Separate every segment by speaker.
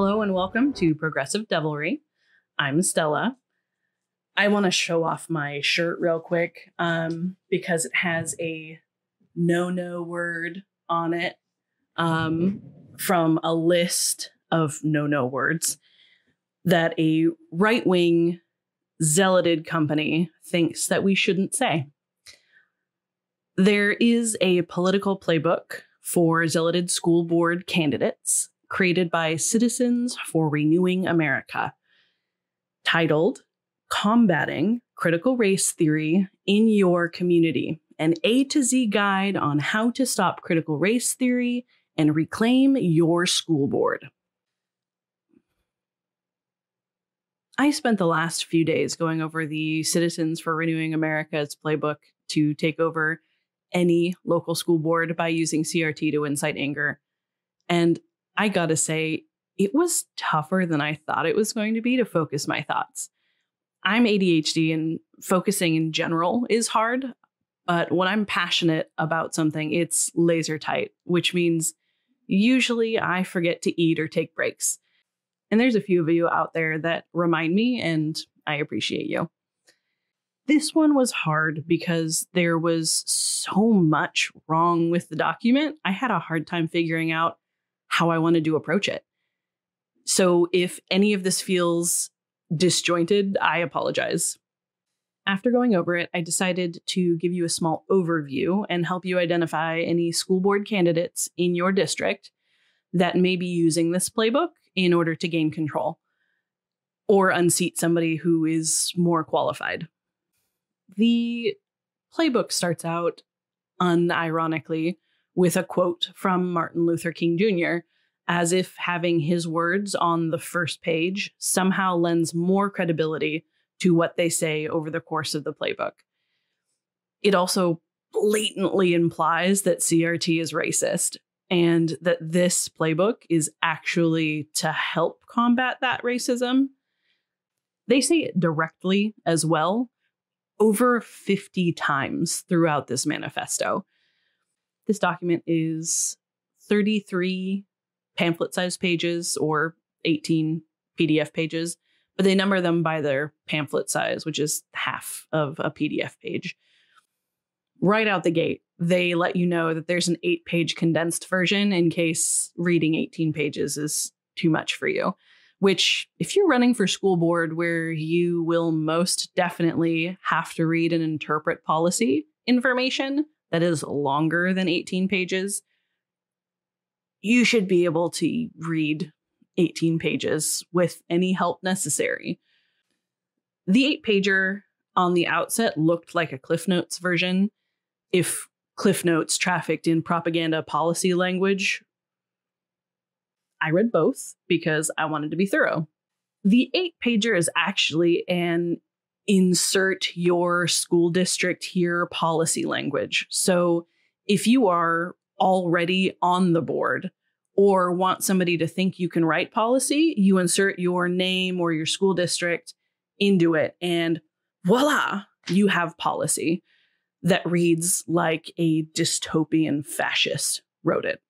Speaker 1: Hello and welcome to Progressive Devilry. I'm Stella. I want to show off my shirt real quick um, because it has a no no word on it um, from a list of no no words that a right wing zealoted company thinks that we shouldn't say. There is a political playbook for zealoted school board candidates created by Citizens for Renewing America, titled Combating Critical Race Theory in Your Community An A to Z Guide on How to Stop Critical Race Theory and Reclaim Your School Board. I spent the last few days going over the Citizens for Renewing America's playbook to take over any local school board by using CRT to incite anger. And I gotta say, it was tougher than I thought it was going to be to focus my thoughts. I'm ADHD and focusing in general is hard, but when I'm passionate about something, it's laser tight, which means usually I forget to eat or take breaks. And there's a few of you out there that remind me, and I appreciate you. This one was hard because there was so much wrong with the document. I had a hard time figuring out how I wanted to approach it. So if any of this feels disjointed, I apologize. After going over it, I decided to give you a small overview and help you identify any school board candidates in your district that may be using this playbook in order to gain control or unseat somebody who is more qualified. The playbook starts out unironically with a quote from Martin Luther King Jr., as if having his words on the first page somehow lends more credibility to what they say over the course of the playbook. It also blatantly implies that CRT is racist and that this playbook is actually to help combat that racism. They say it directly as well over 50 times throughout this manifesto. This document is 33 pamphlet sized pages or 18 PDF pages, but they number them by their pamphlet size, which is half of a PDF page. Right out the gate, they let you know that there's an eight page condensed version in case reading 18 pages is too much for you. Which, if you're running for school board where you will most definitely have to read and interpret policy information, that is longer than 18 pages, you should be able to read 18 pages with any help necessary. The eight pager on the outset looked like a Cliff Notes version. If Cliff Notes trafficked in propaganda policy language, I read both because I wanted to be thorough. The eight pager is actually an insert your school district here policy language. So if you are already on the board or want somebody to think you can write policy, you insert your name or your school district into it, and voila, you have policy that reads like a dystopian fascist wrote it.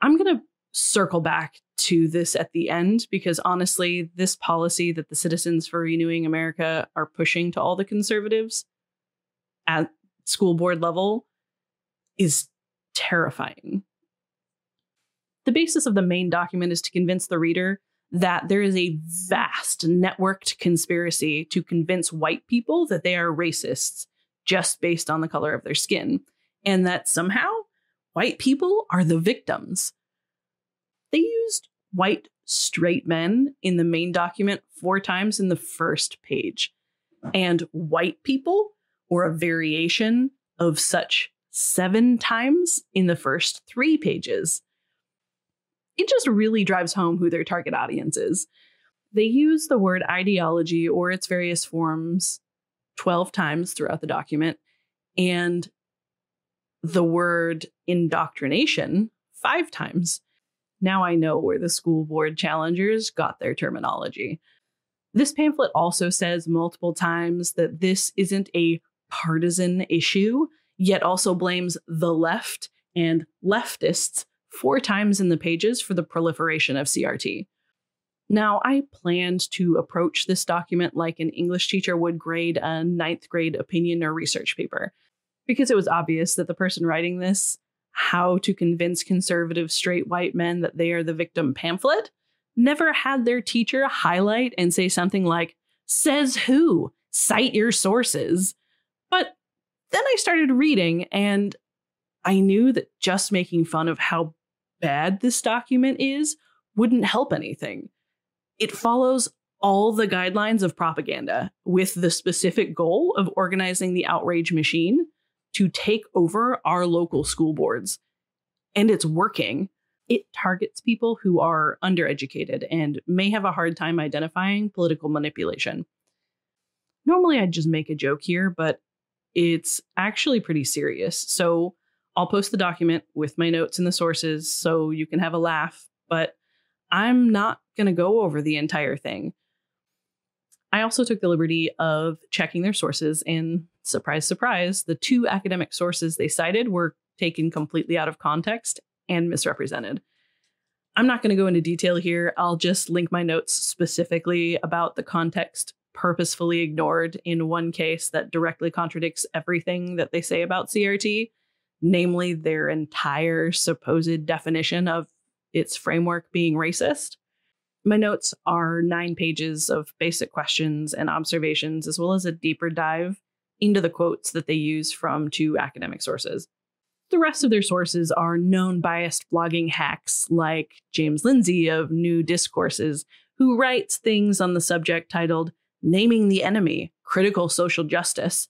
Speaker 1: I'm going to circle back to this at the end because honestly, this policy that the Citizens for Renewing America are pushing to all the conservatives at school board level is terrifying. The basis of the main document is to convince the reader that there is a vast networked conspiracy to convince white people that they are racists just based on the color of their skin, and that somehow white people are the victims they used white straight men in the main document four times in the first page. And white people, or a variation of such seven times in the first three pages. it just really drives home who their target audience is. They use the word ideology or its various forms 12 times throughout the document, and the word indoctrination five times. Now I know where the school board challengers got their terminology. This pamphlet also says multiple times that this isn't a partisan issue, yet also blames the left and leftists four times in the pages for the proliferation of CRT. Now, I planned to approach this document like an English teacher would grade a ninth grade opinion or research paper, because it was obvious that the person writing this, How to Convince Conservative Straight White Men That They Are the Victim pamphlet, never had their teacher highlight and say something like, Says who? Cite your sources. But then I started reading and I knew that just making fun of how bad this document is wouldn't help anything. It follows all the guidelines of propaganda with the specific goal of organizing the outrage machine to take over our local school boards. And it's working. It targets people who are undereducated and may have a hard time identifying political manipulation. Normally, I'd just make a joke here, but it's actually pretty serious. So I'll post the document with my notes and the sources so you can have a laugh, but I'm not going to go over the entire thing. I also took the liberty of checking their sources, and surprise, surprise, the two academic sources they cited were taken completely out of context and misrepresented. I'm not going to go into detail here. I'll just link my notes specifically about the context purposefully ignored in one case that directly contradicts everything that they say about CRT, namely their entire supposed definition of its framework being racist. My notes are nine pages of basic questions and observations, as well as a deeper dive into the quotes that they use from two academic sources. The rest of their sources are known biased blogging hacks like James Lindsay of New Discourses, who writes things on the subject titled naming the enemy, critical social justice,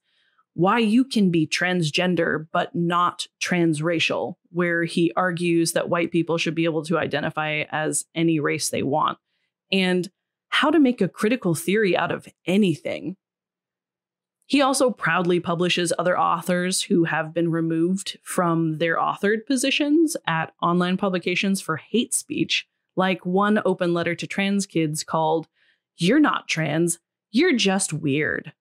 Speaker 1: why you can be transgender but not transracial, where he argues that white people should be able to identify as any race they want, and how to make a critical theory out of anything. He also proudly publishes other authors who have been removed from their authored positions at online publications for hate speech, like one open letter to trans kids called You're Not Trans, you're just weird.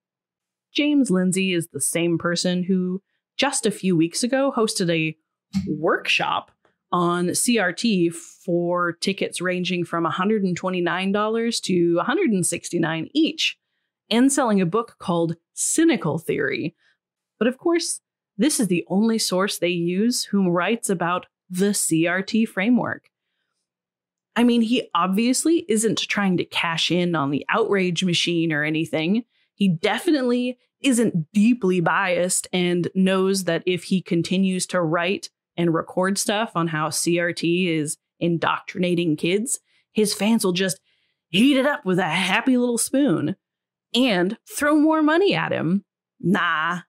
Speaker 1: James Lindsay is the same person who just a few weeks ago hosted a workshop on CRT for tickets ranging from $129 to $169 each, and selling a book called Cynical Theory. But of course, this is the only source they use whom writes about the CRT framework. I mean, he obviously isn't trying to cash in on the outrage machine or anything. He definitely isn't deeply biased and knows that if he continues to write and record stuff on how CRT is indoctrinating kids, his fans will just heat it up with a happy little spoon and throw more money at him. Nah,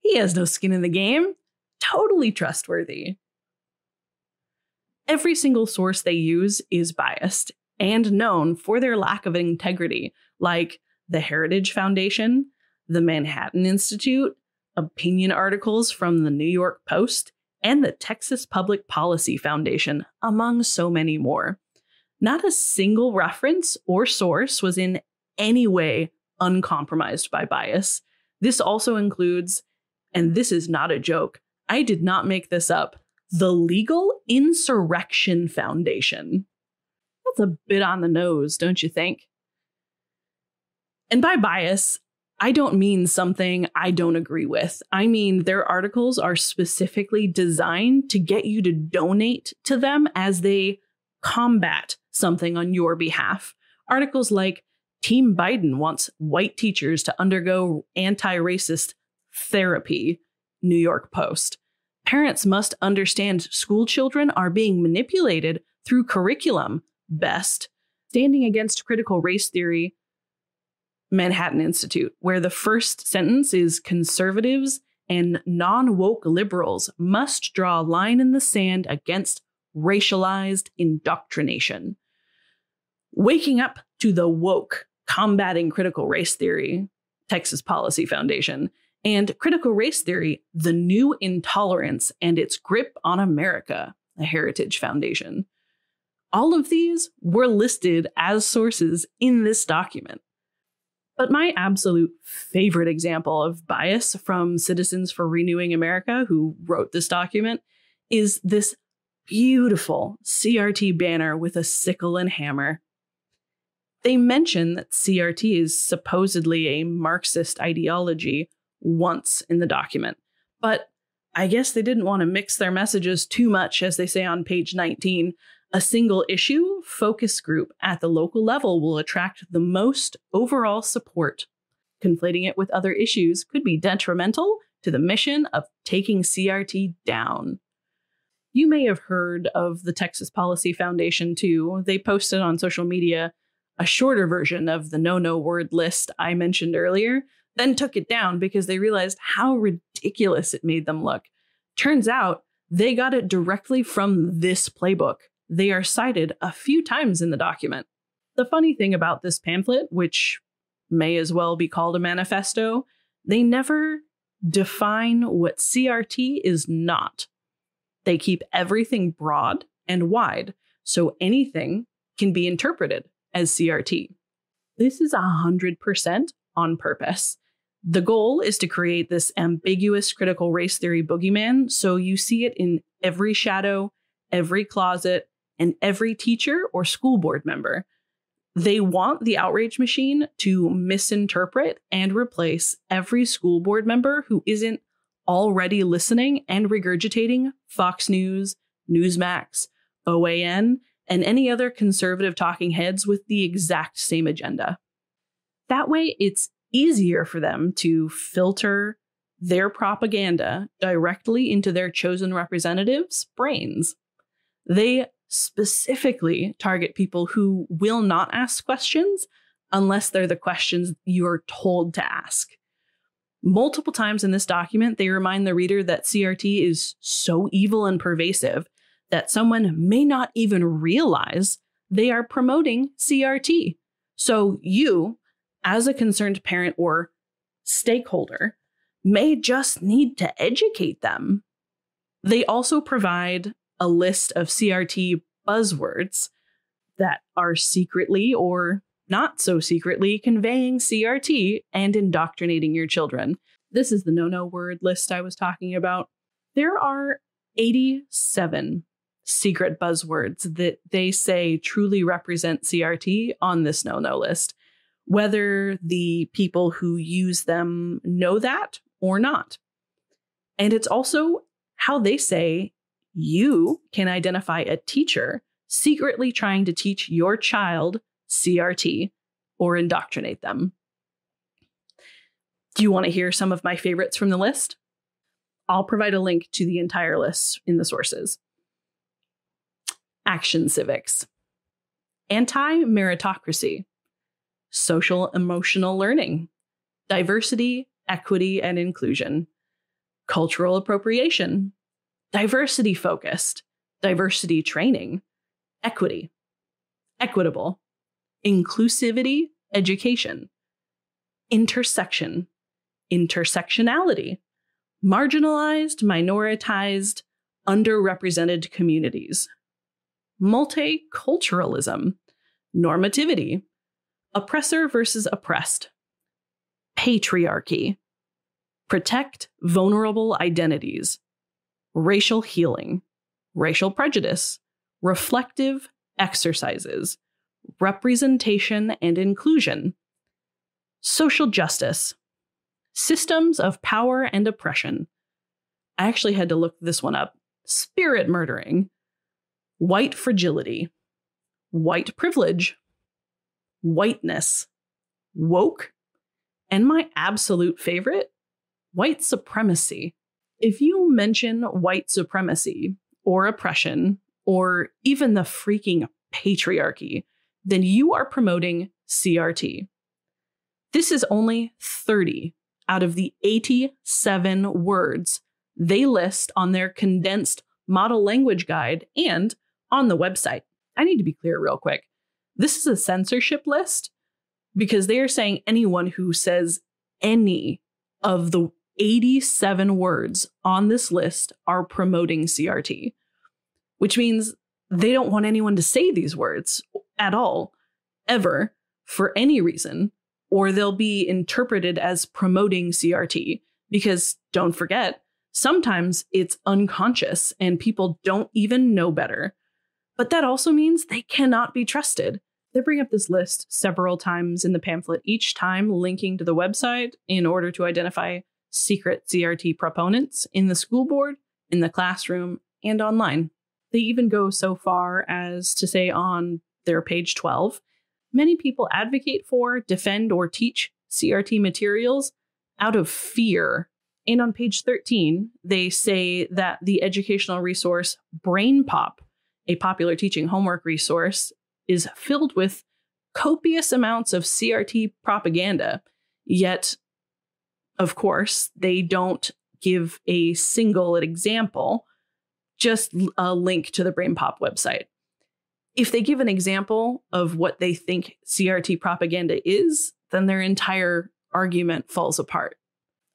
Speaker 1: he has no skin in the game. Totally trustworthy. Every single source they use is biased and known for their lack of integrity, like the Heritage Foundation, the Manhattan Institute, opinion articles from the New York Post, and the Texas Public Policy Foundation, among so many more. Not a single reference or source was in any way uncompromised by bias. This also includes, and this is not a joke, I did not make this up, the Legal Insurrection Foundation. That's a bit on the nose, don't you think? And by bias, I don't mean something I don't agree with. I mean, their articles are specifically designed to get you to donate to them as they combat something on your behalf. Articles like Team Biden wants white teachers to undergo anti racist therapy, New York Post. Parents must understand school children are being manipulated through curriculum, best. Standing against critical race theory, Manhattan Institute, where the first sentence is conservatives and non woke liberals must draw a line in the sand against racialized indoctrination. Waking up to the woke, combating critical race theory, Texas Policy Foundation, and critical race theory, the new intolerance and its grip on America, a Heritage Foundation. All of these were listed as sources in this document. But my absolute favorite example of bias from Citizens for Renewing America, who wrote this document, is this beautiful CRT banner with a sickle and hammer. They mention that CRT is supposedly a Marxist ideology once in the document, but I guess they didn't want to mix their messages too much, as they say on page 19. A single issue focus group at the local level will attract the most overall support. Conflating it with other issues could be detrimental to the mission of taking CRT down. You may have heard of the Texas Policy Foundation too. They posted on social media a shorter version of the no no word list I mentioned earlier, then took it down because they realized how ridiculous it made them look. Turns out they got it directly from this playbook. They are cited a few times in the document. The funny thing about this pamphlet, which may as well be called a manifesto, they never define what CRT is not. They keep everything broad and wide, so anything can be interpreted as CRT. This is 100% on purpose. The goal is to create this ambiguous critical race theory boogeyman so you see it in every shadow, every closet, and every teacher or school board member. They want the outrage machine to misinterpret and replace every school board member who isn't already listening and regurgitating Fox News, Newsmax, OAN, and any other conservative talking heads with the exact same agenda. That way, it's easier for them to filter their propaganda directly into their chosen representatives' brains. They specifically target people who will not ask questions unless they're the questions you're told to ask. Multiple times in this document, they remind the reader that CRT is so evil and pervasive that someone may not even realize they are promoting CRT. So you, as a concerned parent or stakeholder, may just need to educate them. They also provide a list of CRT buzzwords that are secretly or not so secretly conveying CRT and indoctrinating your children. This is the no no word list I was talking about. There are 87 secret buzzwords that they say truly represent CRT on this no no list whether the people who use them know that or not. And it's also how they say you can identify a teacher secretly trying to teach your child CRT or indoctrinate them. Do you want to hear some of my favorites from the list? I'll provide a link to the entire list in the sources. Action civics, anti meritocracy, social emotional learning, diversity, equity, and inclusion, cultural appropriation, diversity focused, diversity training, equity, equitable, inclusivity, education, intersection, intersectionality, marginalized, minoritized, underrepresented communities, multiculturalism, normativity, oppressor versus oppressed, patriarchy, protect vulnerable identities, racial healing, racial prejudice, reflective exercises, representation and inclusion, social justice, systems of power and oppression. I actually had to look this one up. Spirit murdering, white fragility, white privilege, whiteness, woke, and my absolute favorite, white supremacy. If you mention white supremacy or oppression or even the freaking patriarchy, then you are promoting CRT. This is only 30 out of the 87 words they list on their condensed model language guide and on the website. I need to be clear real quick. This is a censorship list because they are saying anyone who says any of the 87 words on this list are promoting CRT, which means they don't want anyone to say these words at all, ever, for any reason, or they'll be interpreted as promoting CRT. Because don't forget, sometimes it's unconscious and people don't even know better. But that also means they cannot be trusted. They bring up this list several times in the pamphlet, each time linking to the website in order to identify secret CRT proponents in the school board, in the classroom, and online. They even go so far as to say on their page 12 many people advocate for, defend, or teach CRT materials out of fear. And on page 13, they say that the educational resource BrainPop, a popular teaching homework resource, is filled with copious amounts of CRT propaganda. Yet, of course, they don't give a single example just a link to the BrainPop website. If they give an example of what they think CRT propaganda is, then their entire argument falls apart.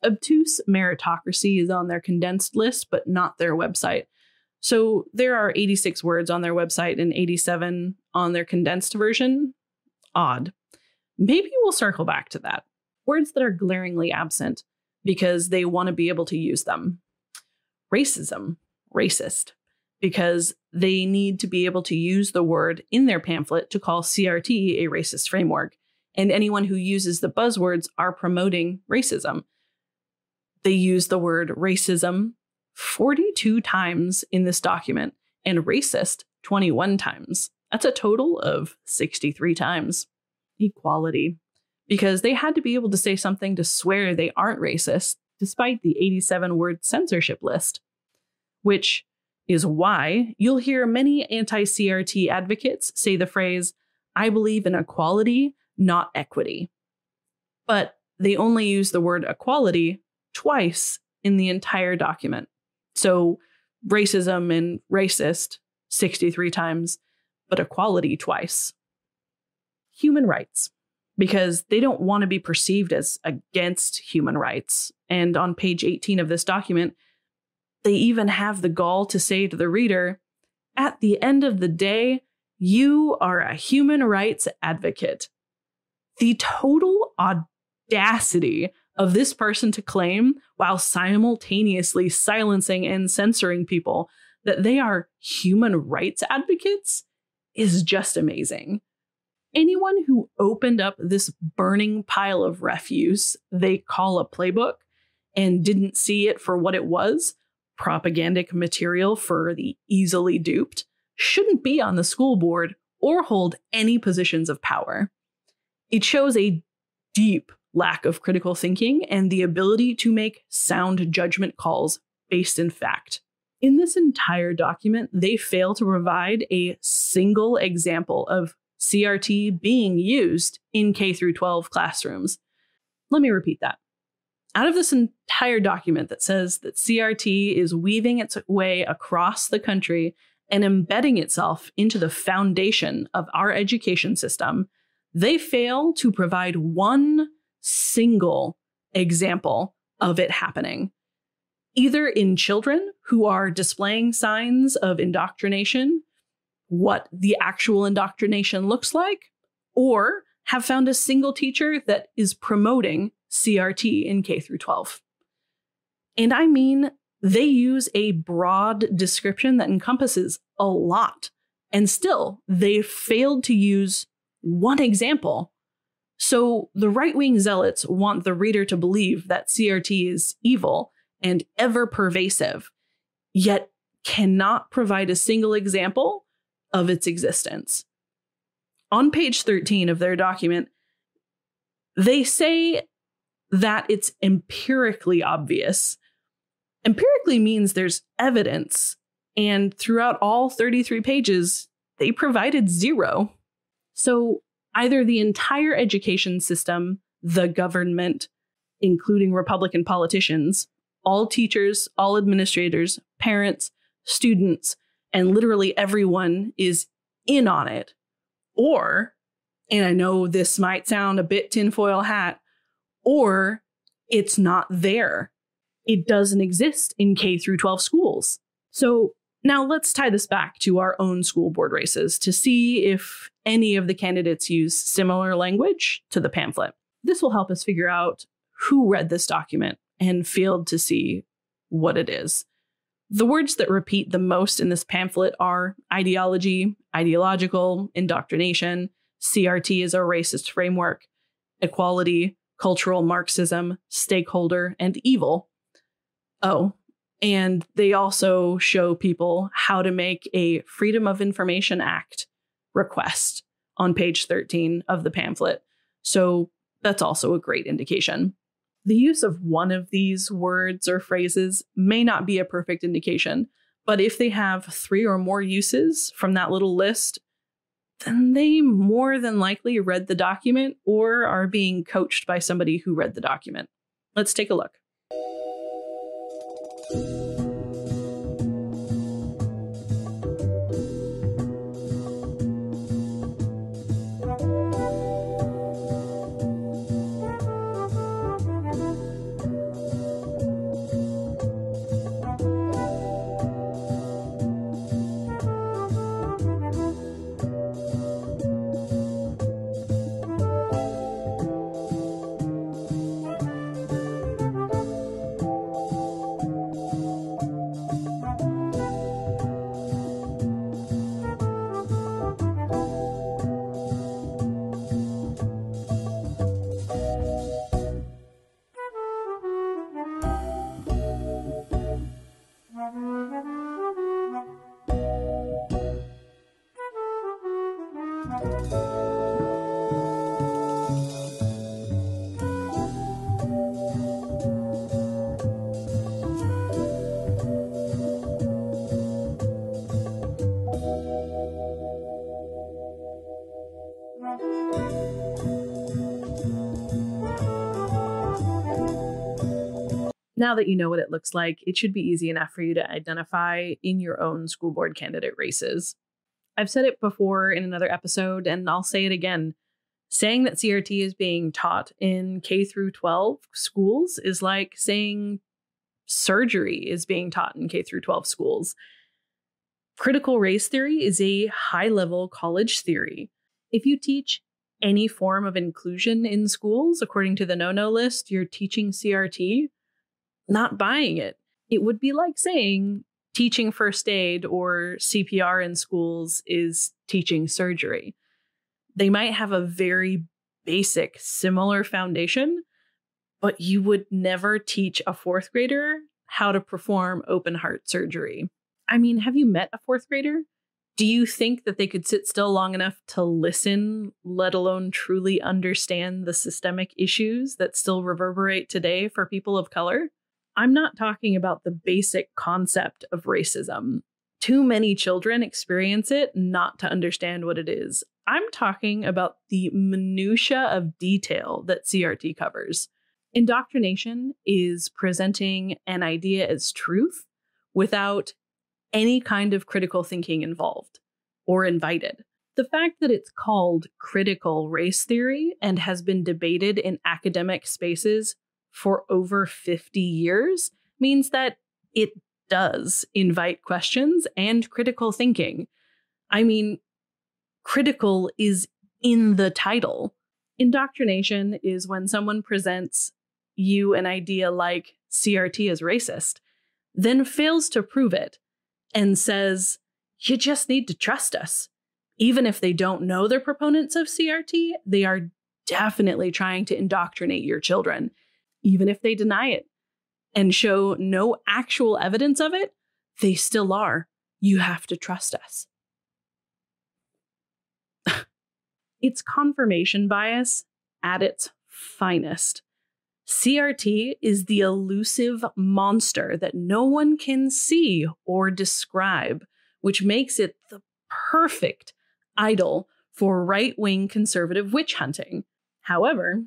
Speaker 1: Obtuse meritocracy is on their condensed list, but not their website. So there are 86 words on their website and 87 on their condensed version. Odd. Maybe we'll circle back to that. Words that are glaringly absent because they want to be able to use them. Racism racist because they need to be able to use the word in their pamphlet to call CRT a racist framework. And anyone who uses the buzzwords are promoting racism. They use the word racism 42 times in this document and racist 21 times. That's a total of 63 times. Equality. Because they had to be able to say something to swear they aren't racist, despite the 87 word censorship list which is why you'll hear many anti CRT advocates say the phrase, I believe in equality, not equity. But they only use the word equality twice in the entire document. So racism and racist 63 times, but equality twice. Human rights, because they don't want to be perceived as against human rights. And on page 18 of this document, they even have the gall to say to the reader, at the end of the day, you are a human rights advocate. The total audacity of this person to claim, while simultaneously silencing and censoring people, that they are human rights advocates is just amazing. Anyone who opened up this burning pile of refuse they call a playbook and didn't see it for what it was propagandic material for the easily duped shouldn't be on the school board or hold any positions of power. It shows a deep lack of critical thinking and the ability to make sound judgment calls based in fact. In this entire document, they fail to provide a single example of CRT being used in K through 12 classrooms. Let me repeat that out of this entire document that says that CRT is weaving its way across the country and embedding itself into the foundation of our education system, they fail to provide one single example of it happening, either in children who are displaying signs of indoctrination, what the actual indoctrination looks like, or have found a single teacher that is promoting CRT in K through 12. And I mean, they use a broad description that encompasses a lot, and still they failed to use one example. So the right wing zealots want the reader to believe that CRT is evil and ever pervasive, yet cannot provide a single example of its existence. On page 13 of their document, they say that it's empirically obvious. Empirically means there's evidence. And throughout all 33 pages, they provided zero. So either the entire education system, the government, including Republican politicians, all teachers, all administrators, parents, students and literally everyone is in on it. Or, and I know this might sound a bit tinfoil hat, or it's not there. It doesn't exist in K through 12 schools. So now let's tie this back to our own school board races to see if any of the candidates use similar language to the pamphlet. This will help us figure out who read this document and failed to see what it is. The words that repeat the most in this pamphlet are ideology, ideological, indoctrination, CRT is a racist framework, equality, cultural Marxism, stakeholder, and evil. Oh, and they also show people how to make a Freedom of Information Act request on page 13 of the pamphlet. So that's also a great indication. The use of one of these words or phrases may not be a perfect indication, but if they have three or more uses from that little list, then they more than likely read the document or are being coached by somebody who read the document. Let's take a look. Now that you know what it looks like, it should be easy enough for you to identify in your own school board candidate races. I've said it before in another episode, and I'll say it again. Saying that CRT is being taught in K through 12 schools is like saying surgery is being taught in K through 12 schools. Critical race theory is a high level college theory. If you teach any form of inclusion in schools, according to the no no list, you're teaching CRT not buying it. It would be like saying teaching first aid or CPR in schools is teaching surgery. They might have a very basic, similar foundation, but you would never teach a fourth grader how to perform open heart surgery. I mean, have you met a fourth grader? Do you think that they could sit still long enough to listen, let alone truly understand the systemic issues that still reverberate today for people of color? I'm not talking about the basic concept of racism. Too many children experience it not to understand what it is. I'm talking about the minutia of detail that CRT covers. Indoctrination is presenting an idea as truth without any kind of critical thinking involved or invited. The fact that it's called critical race theory and has been debated in academic spaces for over 50 years means that it does invite questions and critical thinking. I mean, critical is in the title. Indoctrination is when someone presents you an idea like CRT is racist, then fails to prove it and says, you just need to trust us. Even if they don't know they're proponents of CRT, they are definitely trying to indoctrinate your children even if they deny it and show no actual evidence of it, they still are. You have to trust us. it's confirmation bias at its finest. CRT is the elusive monster that no one can see or describe, which makes it the perfect idol for right wing conservative witch hunting. However,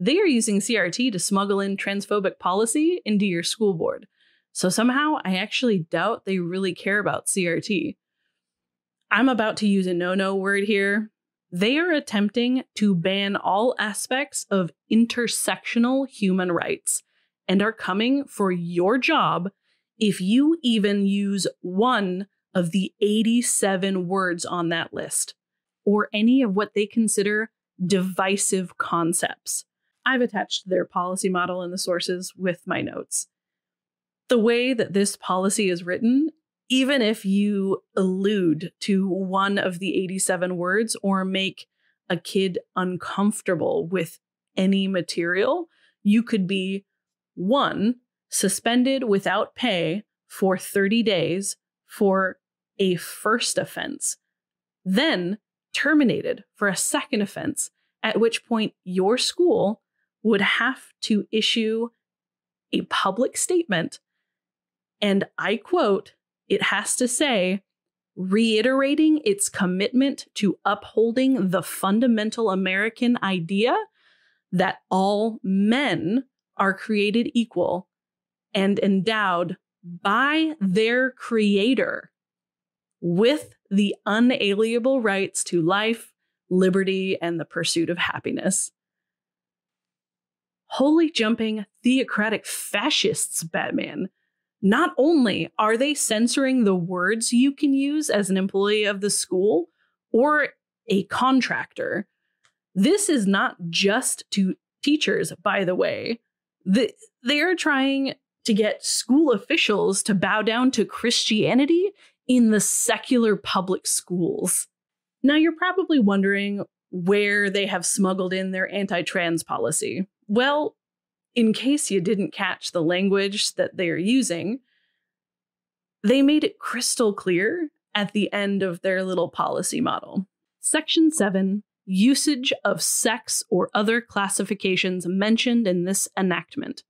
Speaker 1: they are using CRT to smuggle in transphobic policy into your school board. So somehow I actually doubt they really care about CRT. I'm about to use a no no word here. They are attempting to ban all aspects of intersectional human rights and are coming for your job if you even use one of the 87 words on that list or any of what they consider divisive concepts. I've attached their policy model in the sources with my notes. The way that this policy is written, even if you allude to one of the 87 words or make a kid uncomfortable with any material, you could be one, suspended without pay for 30 days for a first offense, then terminated for a second offense, at which point your school would have to issue a public statement. And I quote, it has to say, reiterating its commitment to upholding the fundamental American idea that all men are created equal and endowed by their creator with the unalienable rights to life, liberty, and the pursuit of happiness. Holy jumping theocratic fascists, Batman. Not only are they censoring the words you can use as an employee of the school or a contractor, this is not just to teachers, by the way. The, they are trying to get school officials to bow down to Christianity in the secular public schools. Now, you're probably wondering where they have smuggled in their anti trans policy. Well, in case you didn't catch the language that they are using, they made it crystal clear at the end of their little policy model. Section 7 Usage of sex or other classifications mentioned in this enactment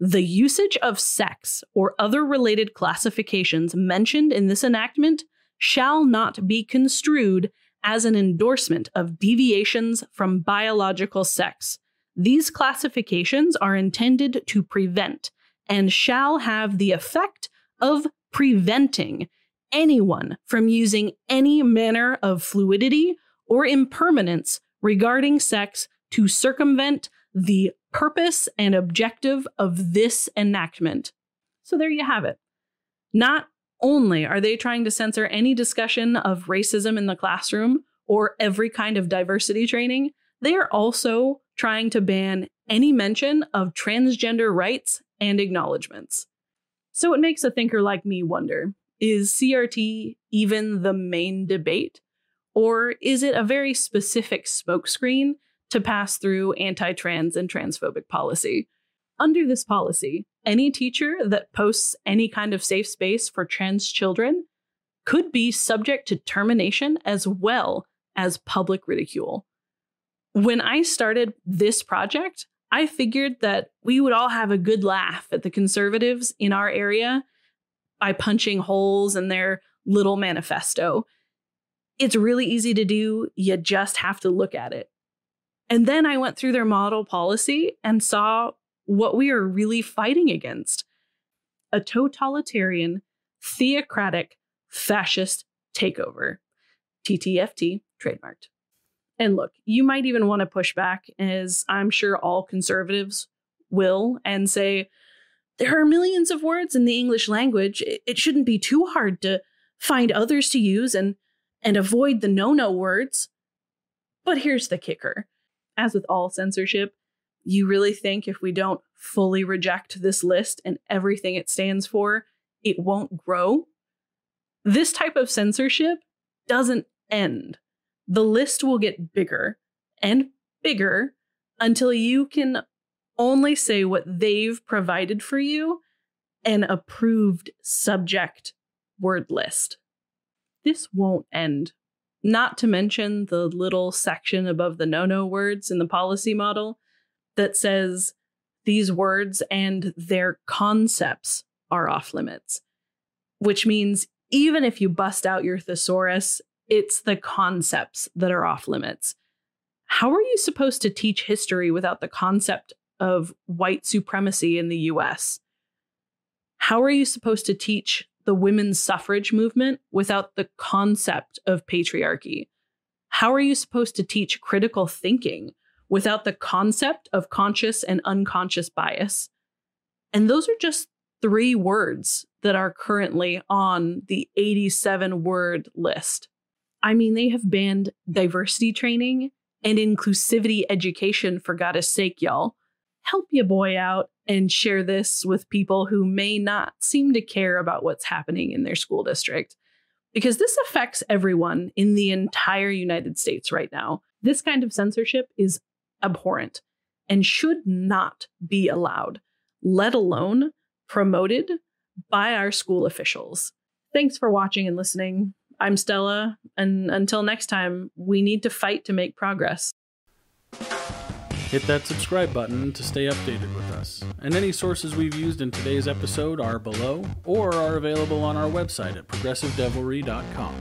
Speaker 1: the usage of sex or other related classifications mentioned in this enactment shall not be construed as an endorsement of deviations from biological sex. These classifications are intended to prevent and shall have the effect of preventing anyone from using any manner of fluidity or impermanence regarding sex to circumvent the purpose and objective of this enactment. So there you have it. Not only are they trying to censor any discussion of racism in the classroom or every kind of diversity training, they are also trying to ban any mention of transgender rights and acknowledgments. So it makes a thinker like me wonder is CRT even the main debate? Or is it a very specific smokescreen to pass through anti trans and transphobic policy. Under this policy, any teacher that posts any kind of safe space for trans children could be subject to termination as well as public ridicule. When I started this project, I figured that we would all have a good laugh at the conservatives in our area by punching holes in their little manifesto. It's really easy to do, you just have to look at it. And then I went through their model policy and saw what we are really fighting against a totalitarian, theocratic, fascist takeover. TTFT trademarked. And look, you might even want to push back, as I'm sure all conservatives will, and say, there are millions of words in the English language. It shouldn't be too hard to find others to use and, and avoid the no no words. But here's the kicker as with all censorship, you really think if we don't fully reject this list and everything it stands for, it won't grow? This type of censorship doesn't end. The list will get bigger and bigger until you can only say what they've provided for you an approved subject word list. This won't end not to mention the little section above the no no words in the policy model that says these words and their concepts are off limits, which means even if you bust out your thesaurus, it's the concepts that are off limits. How are you supposed to teach history without the concept of white supremacy in the US? How are you supposed to teach the women's suffrage movement without the concept of patriarchy? How are you supposed to teach critical thinking without the concept of conscious and unconscious bias? And those are just three words that are currently on the 87 word list. I mean, they have banned diversity training and inclusivity education for God's sake, y'all. Help your boy out and share this with people who may not seem to care about what's happening in their school district. Because this affects everyone in the entire United States right now. This kind of censorship is abhorrent and should not be allowed, let alone promoted by our school officials. Thanks for watching and listening. I'm Stella, and until next time, we need to fight to make progress.
Speaker 2: Hit that subscribe button to stay updated with us. And any sources we've used in today's episode are below or are available on our website at progressivedevilry.com.